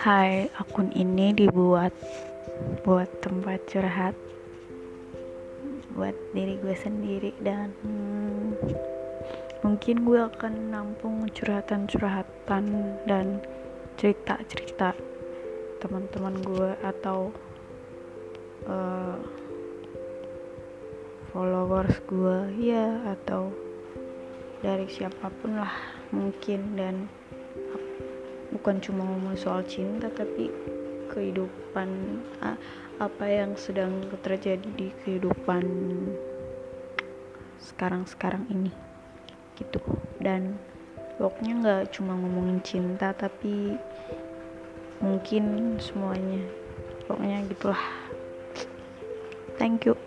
Hai, akun ini dibuat buat tempat curhat buat diri gue sendiri dan hmm, mungkin gue akan nampung curhatan-curhatan dan cerita-cerita teman-teman gue atau uh, followers gue ya atau dari siapa pun lah mungkin dan bukan cuma ngomong soal cinta tapi kehidupan apa yang sedang terjadi di kehidupan sekarang-sekarang ini gitu. Dan pokoknya nggak cuma ngomongin cinta tapi mungkin semuanya. Pokoknya gitulah. Thank you